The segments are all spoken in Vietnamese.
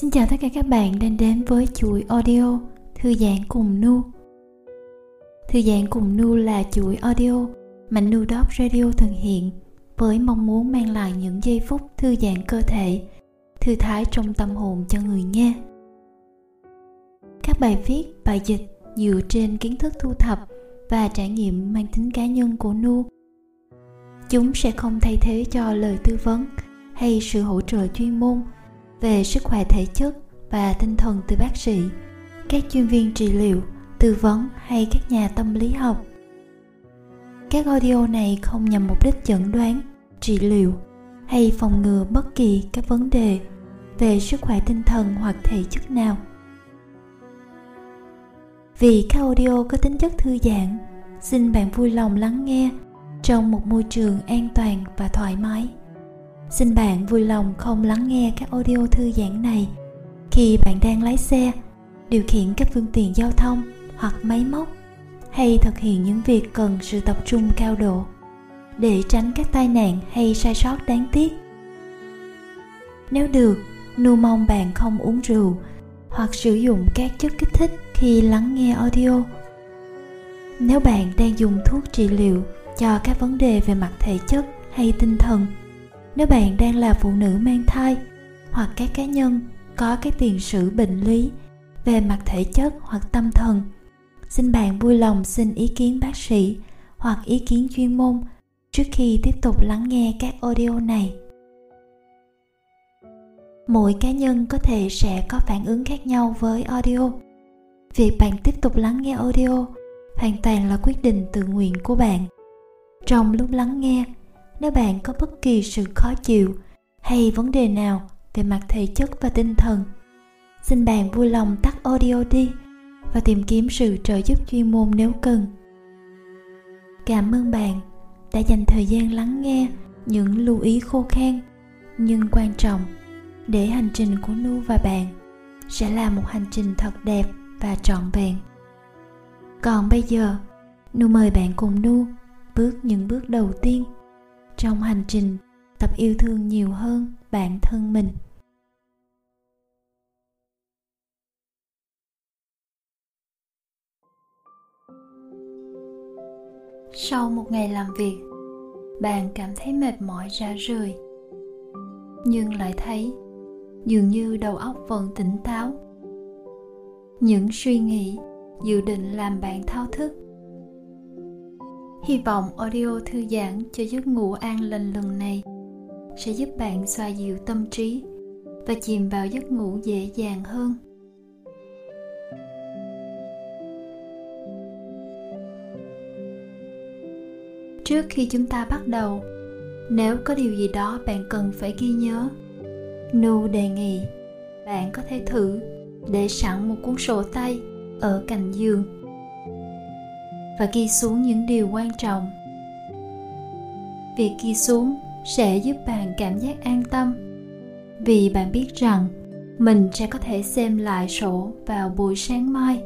Xin chào tất cả các bạn đang đến với chuỗi audio Thư giãn cùng Nu Thư giãn cùng Nu là chuỗi audio mà Nu Dog Radio thực hiện với mong muốn mang lại những giây phút thư giãn cơ thể, thư thái trong tâm hồn cho người nghe. Các bài viết, bài dịch dựa trên kiến thức thu thập và trải nghiệm mang tính cá nhân của Nu. Chúng sẽ không thay thế cho lời tư vấn hay sự hỗ trợ chuyên môn về sức khỏe thể chất và tinh thần từ bác sĩ, các chuyên viên trị liệu, tư vấn hay các nhà tâm lý học. Các audio này không nhằm mục đích chẩn đoán, trị liệu hay phòng ngừa bất kỳ các vấn đề về sức khỏe tinh thần hoặc thể chất nào. Vì các audio có tính chất thư giãn, xin bạn vui lòng lắng nghe trong một môi trường an toàn và thoải mái. Xin bạn vui lòng không lắng nghe các audio thư giãn này khi bạn đang lái xe, điều khiển các phương tiện giao thông hoặc máy móc hay thực hiện những việc cần sự tập trung cao độ để tránh các tai nạn hay sai sót đáng tiếc. Nếu được, nu mong bạn không uống rượu hoặc sử dụng các chất kích thích khi lắng nghe audio. Nếu bạn đang dùng thuốc trị liệu cho các vấn đề về mặt thể chất hay tinh thần nếu bạn đang là phụ nữ mang thai hoặc các cá nhân có cái tiền sử bệnh lý về mặt thể chất hoặc tâm thần, xin bạn vui lòng xin ý kiến bác sĩ hoặc ý kiến chuyên môn trước khi tiếp tục lắng nghe các audio này. Mỗi cá nhân có thể sẽ có phản ứng khác nhau với audio. Việc bạn tiếp tục lắng nghe audio hoàn toàn là quyết định tự nguyện của bạn. Trong lúc lắng nghe nếu bạn có bất kỳ sự khó chịu hay vấn đề nào về mặt thể chất và tinh thần, xin bạn vui lòng tắt audio đi và tìm kiếm sự trợ giúp chuyên môn nếu cần. Cảm ơn bạn đã dành thời gian lắng nghe những lưu ý khô khan nhưng quan trọng để hành trình của nu và bạn sẽ là một hành trình thật đẹp và trọn vẹn. Còn bây giờ, nu mời bạn cùng nu bước những bước đầu tiên trong hành trình, tập yêu thương nhiều hơn bản thân mình. Sau một ngày làm việc, bạn cảm thấy mệt mỏi ra rời, nhưng lại thấy dường như đầu óc vẫn tỉnh táo. Những suy nghĩ dự định làm bạn thao thức Hy vọng audio thư giãn cho giấc ngủ an lành lần này sẽ giúp bạn xoa dịu tâm trí và chìm vào giấc ngủ dễ dàng hơn. Trước khi chúng ta bắt đầu, nếu có điều gì đó bạn cần phải ghi nhớ, Nu đề nghị bạn có thể thử để sẵn một cuốn sổ tay ở cạnh giường và ghi xuống những điều quan trọng. Việc ghi xuống sẽ giúp bạn cảm giác an tâm, vì bạn biết rằng mình sẽ có thể xem lại sổ vào buổi sáng mai.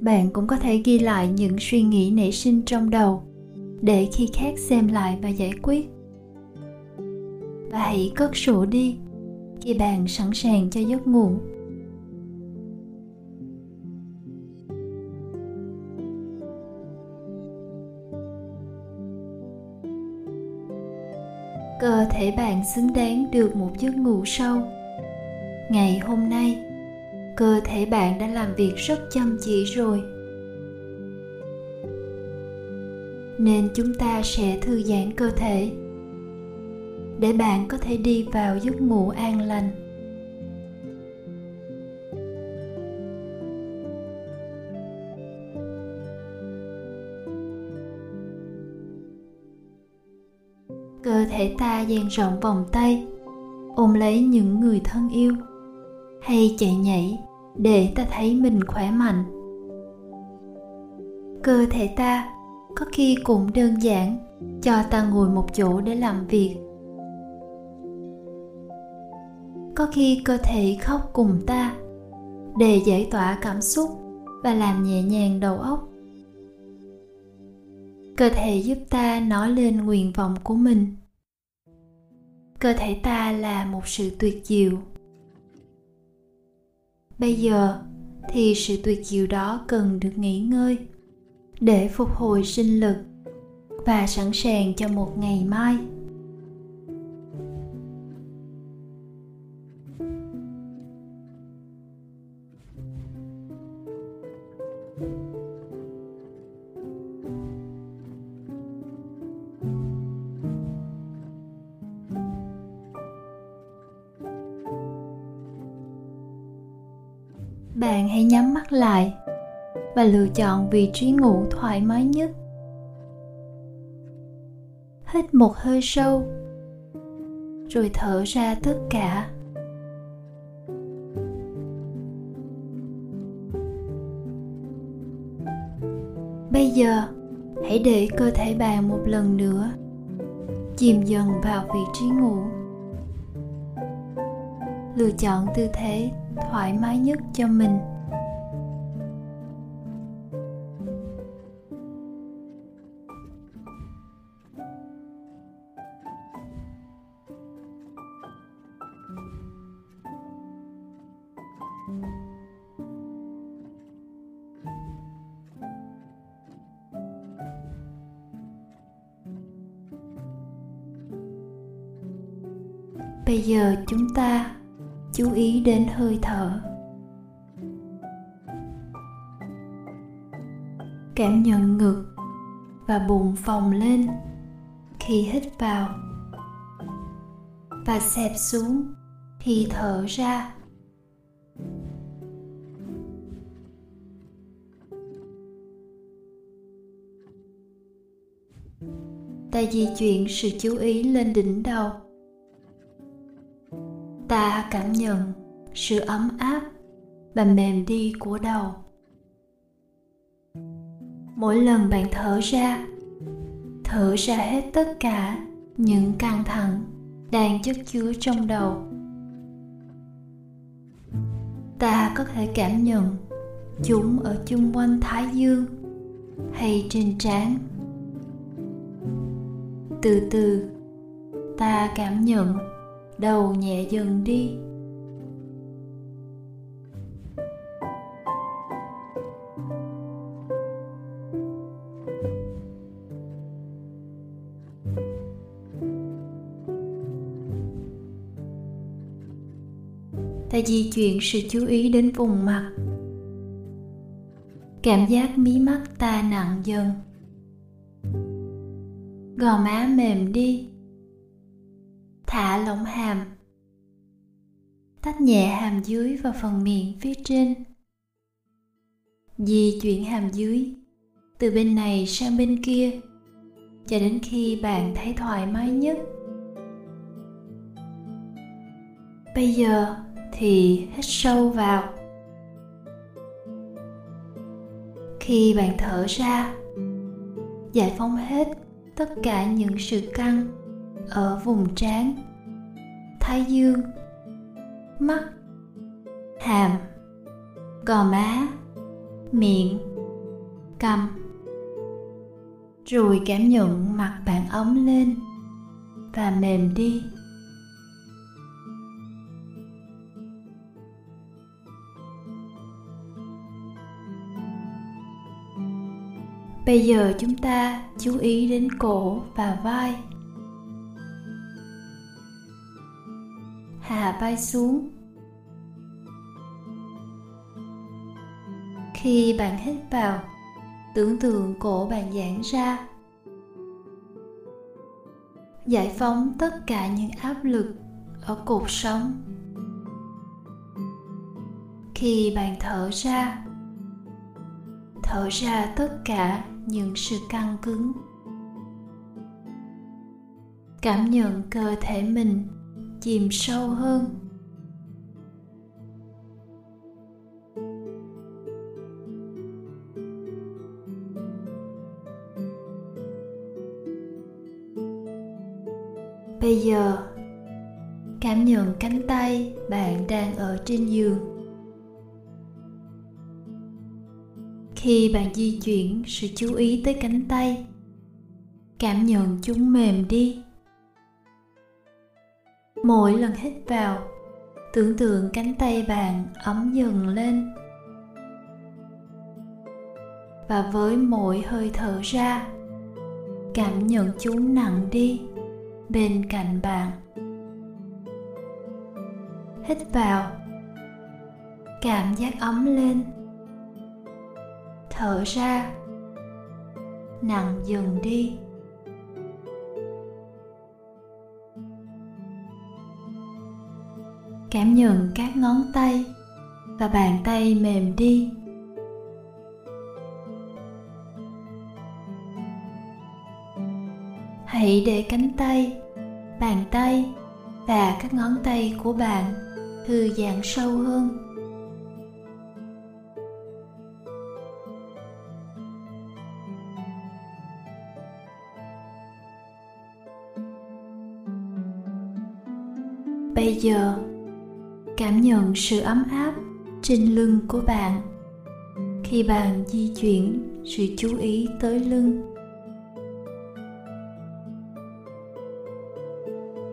Bạn cũng có thể ghi lại những suy nghĩ nảy sinh trong đầu để khi khác xem lại và giải quyết. Và hãy cất sổ đi khi bạn sẵn sàng cho giấc ngủ. Thể bạn xứng đáng được một giấc ngủ sâu. Ngày hôm nay, cơ thể bạn đã làm việc rất chăm chỉ rồi. Nên chúng ta sẽ thư giãn cơ thể để bạn có thể đi vào giấc ngủ an lành. Thể ta dang rộng vòng tay, ôm lấy những người thân yêu, hay chạy nhảy để ta thấy mình khỏe mạnh. Cơ thể ta có khi cũng đơn giản, cho ta ngồi một chỗ để làm việc. Có khi cơ thể khóc cùng ta để giải tỏa cảm xúc và làm nhẹ nhàng đầu óc. Cơ thể giúp ta nói lên nguyện vọng của mình cơ thể ta là một sự tuyệt diệu. Bây giờ thì sự tuyệt diệu đó cần được nghỉ ngơi để phục hồi sinh lực và sẵn sàng cho một ngày mai. Bạn hãy nhắm mắt lại và lựa chọn vị trí ngủ thoải mái nhất. Hít một hơi sâu, rồi thở ra tất cả. Bây giờ, hãy để cơ thể bạn một lần nữa chìm dần vào vị trí ngủ. Lựa chọn tư thế thoải mái nhất cho mình. Chú ý đến hơi thở. Cảm nhận ngực và bụng phồng lên khi hít vào. Và xẹp xuống khi thở ra. Ta di chuyển sự chú ý lên đỉnh đầu ta cảm nhận sự ấm áp và mềm đi của đầu. Mỗi lần bạn thở ra thở ra hết tất cả những căng thẳng đang chất chứa trong đầu. Ta có thể cảm nhận chúng ở chung quanh thái dương hay trên trán. Từ từ, ta cảm nhận đầu nhẹ dần đi. Ta di chuyển sự chú ý đến vùng mặt. Cảm giác mí mắt ta nặng dần. Gò má mềm đi thả lỏng hàm. Tách nhẹ hàm dưới và phần miệng phía trên. Di chuyển hàm dưới, từ bên này sang bên kia, cho đến khi bạn thấy thoải mái nhất. Bây giờ thì hít sâu vào. Khi bạn thở ra, giải phóng hết tất cả những sự căng ở vùng trán. Thái dương, mắt, hàm, gò má, miệng cằm rồi cảm nhận mặt bạn ấm lên và mềm đi. Bây giờ chúng ta chú ý đến cổ và vai. Bay xuống. Khi bạn hít vào, tưởng tượng cổ bạn giãn ra. Giải phóng tất cả những áp lực ở cuộc sống. Khi bạn thở ra thở ra tất cả những sự căng cứng. Cảm nhận cơ thể mình chìm sâu hơn. Bây giờ, cảm nhận cánh tay bạn đang ở trên giường. Khi bạn di chuyển, sự chú ý tới cánh tay, cảm nhận chúng mềm đi mỗi lần hít vào, tưởng tượng cánh tay bạn ấm dần lên. Và với mỗi hơi thở ra, cảm nhận chúng nặng đi bên cạnh bạn. Hít vào, cảm giác ấm lên. Thở ra, nặng dần đi. Cảm nhận các ngón tay và bàn tay mềm đi. Hãy để cánh tay, bàn tay và các ngón tay của bạn thư giãn sâu hơn. Bây giờ cảm nhận sự ấm áp trên lưng của bạn khi bạn di chuyển sự chú ý tới lưng.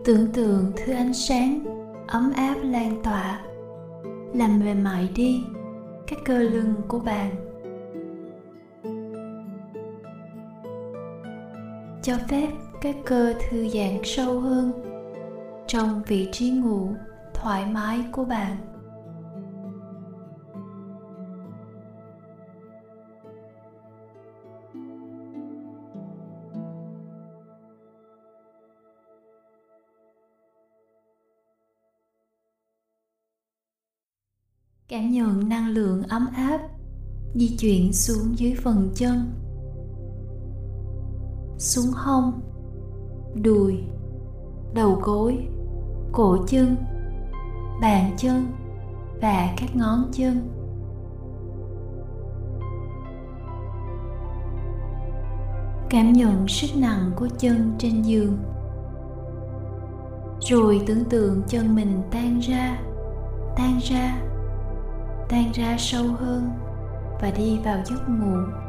Tưởng tượng thứ ánh sáng ấm áp lan tỏa, làm mềm mại đi các cơ lưng của bạn. Cho phép các cơ thư giãn sâu hơn trong vị trí ngủ thoải mái của bạn. Cảm nhận năng lượng ấm áp di chuyển xuống dưới phần chân, xuống hông, đùi, đầu gối, cổ chân bàn chân và các ngón chân. Cảm nhận sức nặng của chân trên giường. Rồi tưởng tượng chân mình tan ra tan ra tan ra sâu hơn và đi vào giấc ngủ.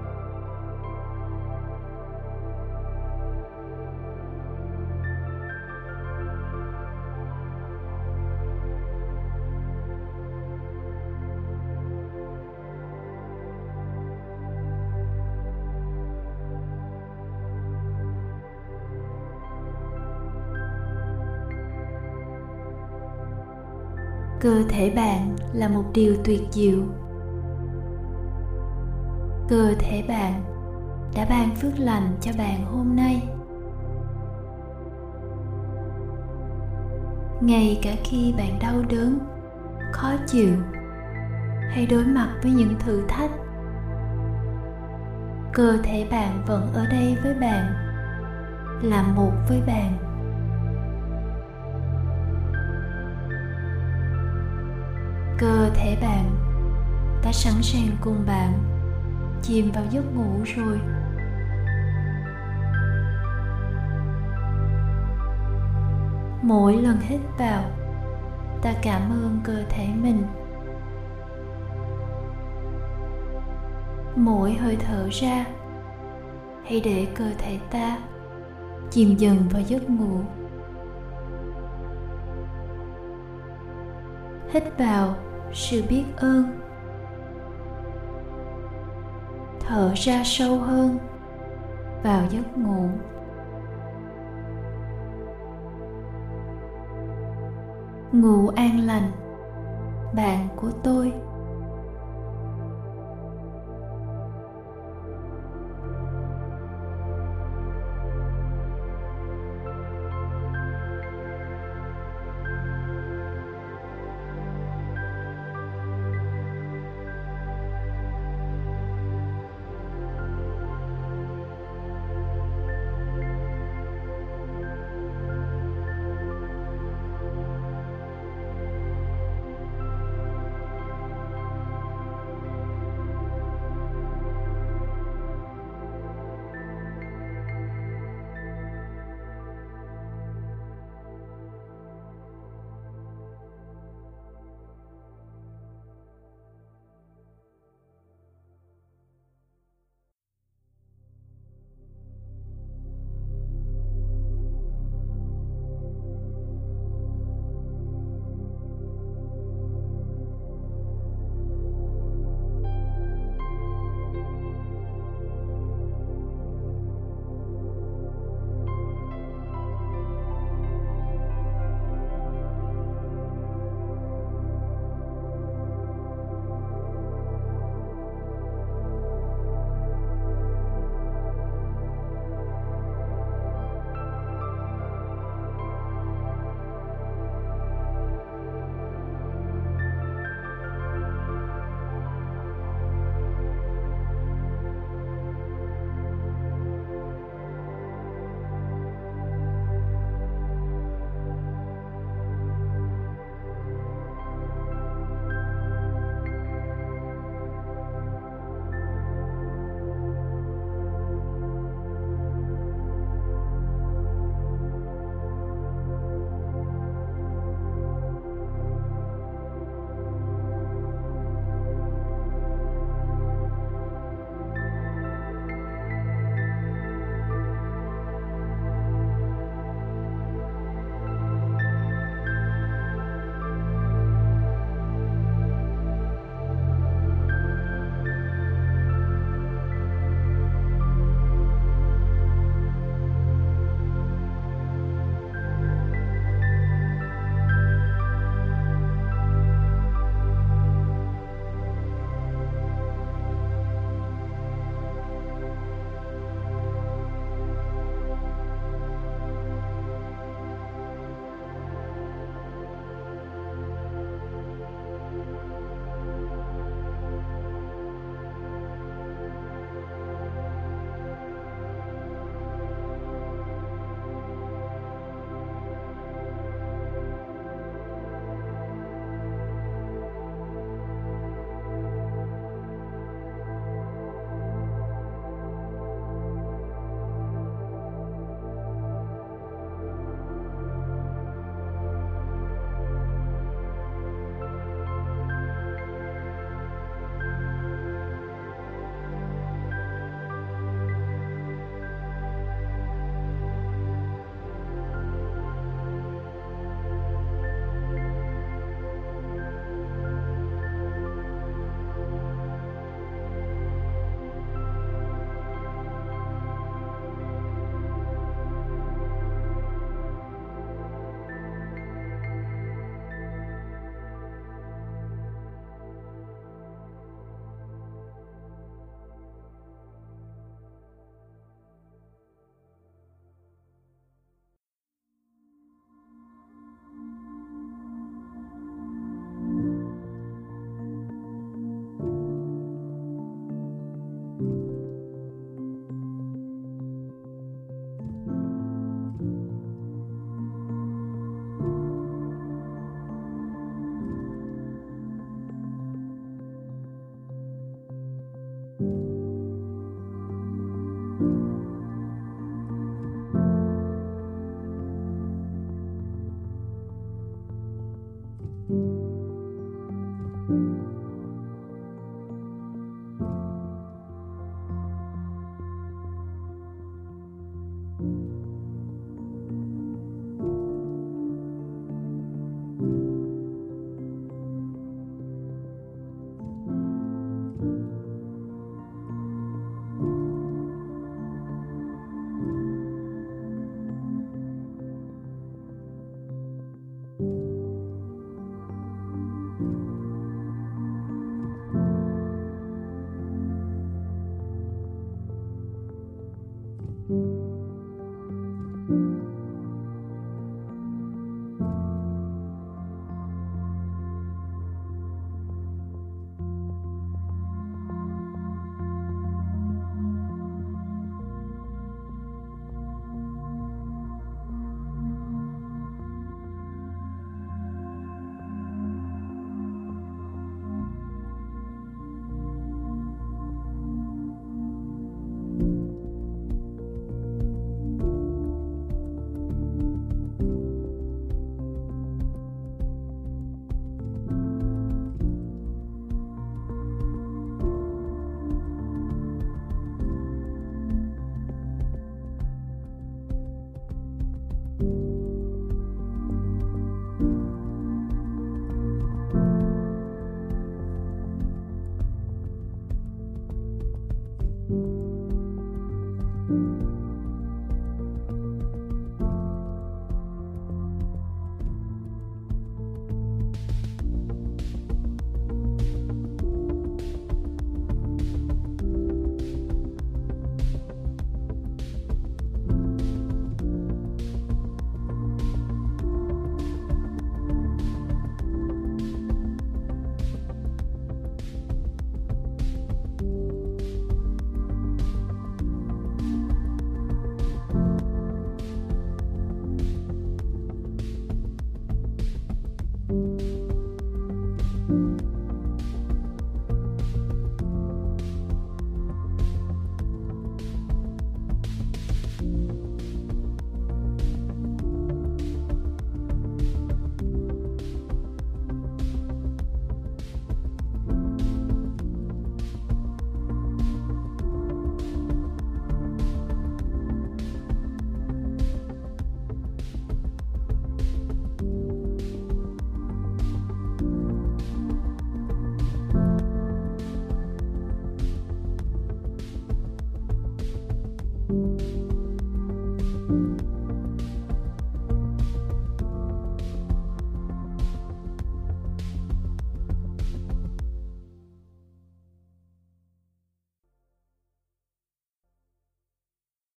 Cơ thể bạn là một điều tuyệt diệu. Cơ thể bạn đã ban phước lành cho bạn hôm nay. Ngay cả khi bạn đau đớn, khó chịu, hay đối mặt với những thử thách, cơ thể bạn vẫn ở đây với bạn, là một với bạn. Cơ thể bạn. Đã sẵn sàng cùng bạn chìm vào giấc ngủ rồi. Mỗi lần hít vào, ta cảm ơn cơ thể mình. Mỗi hơi thở ra, hãy để cơ thể ta chìm dần vào giấc ngủ. Hít vào sự biết ơn. Thở ra sâu hơn, vào giấc ngủ. Ngủ an lành, bạn của tôi.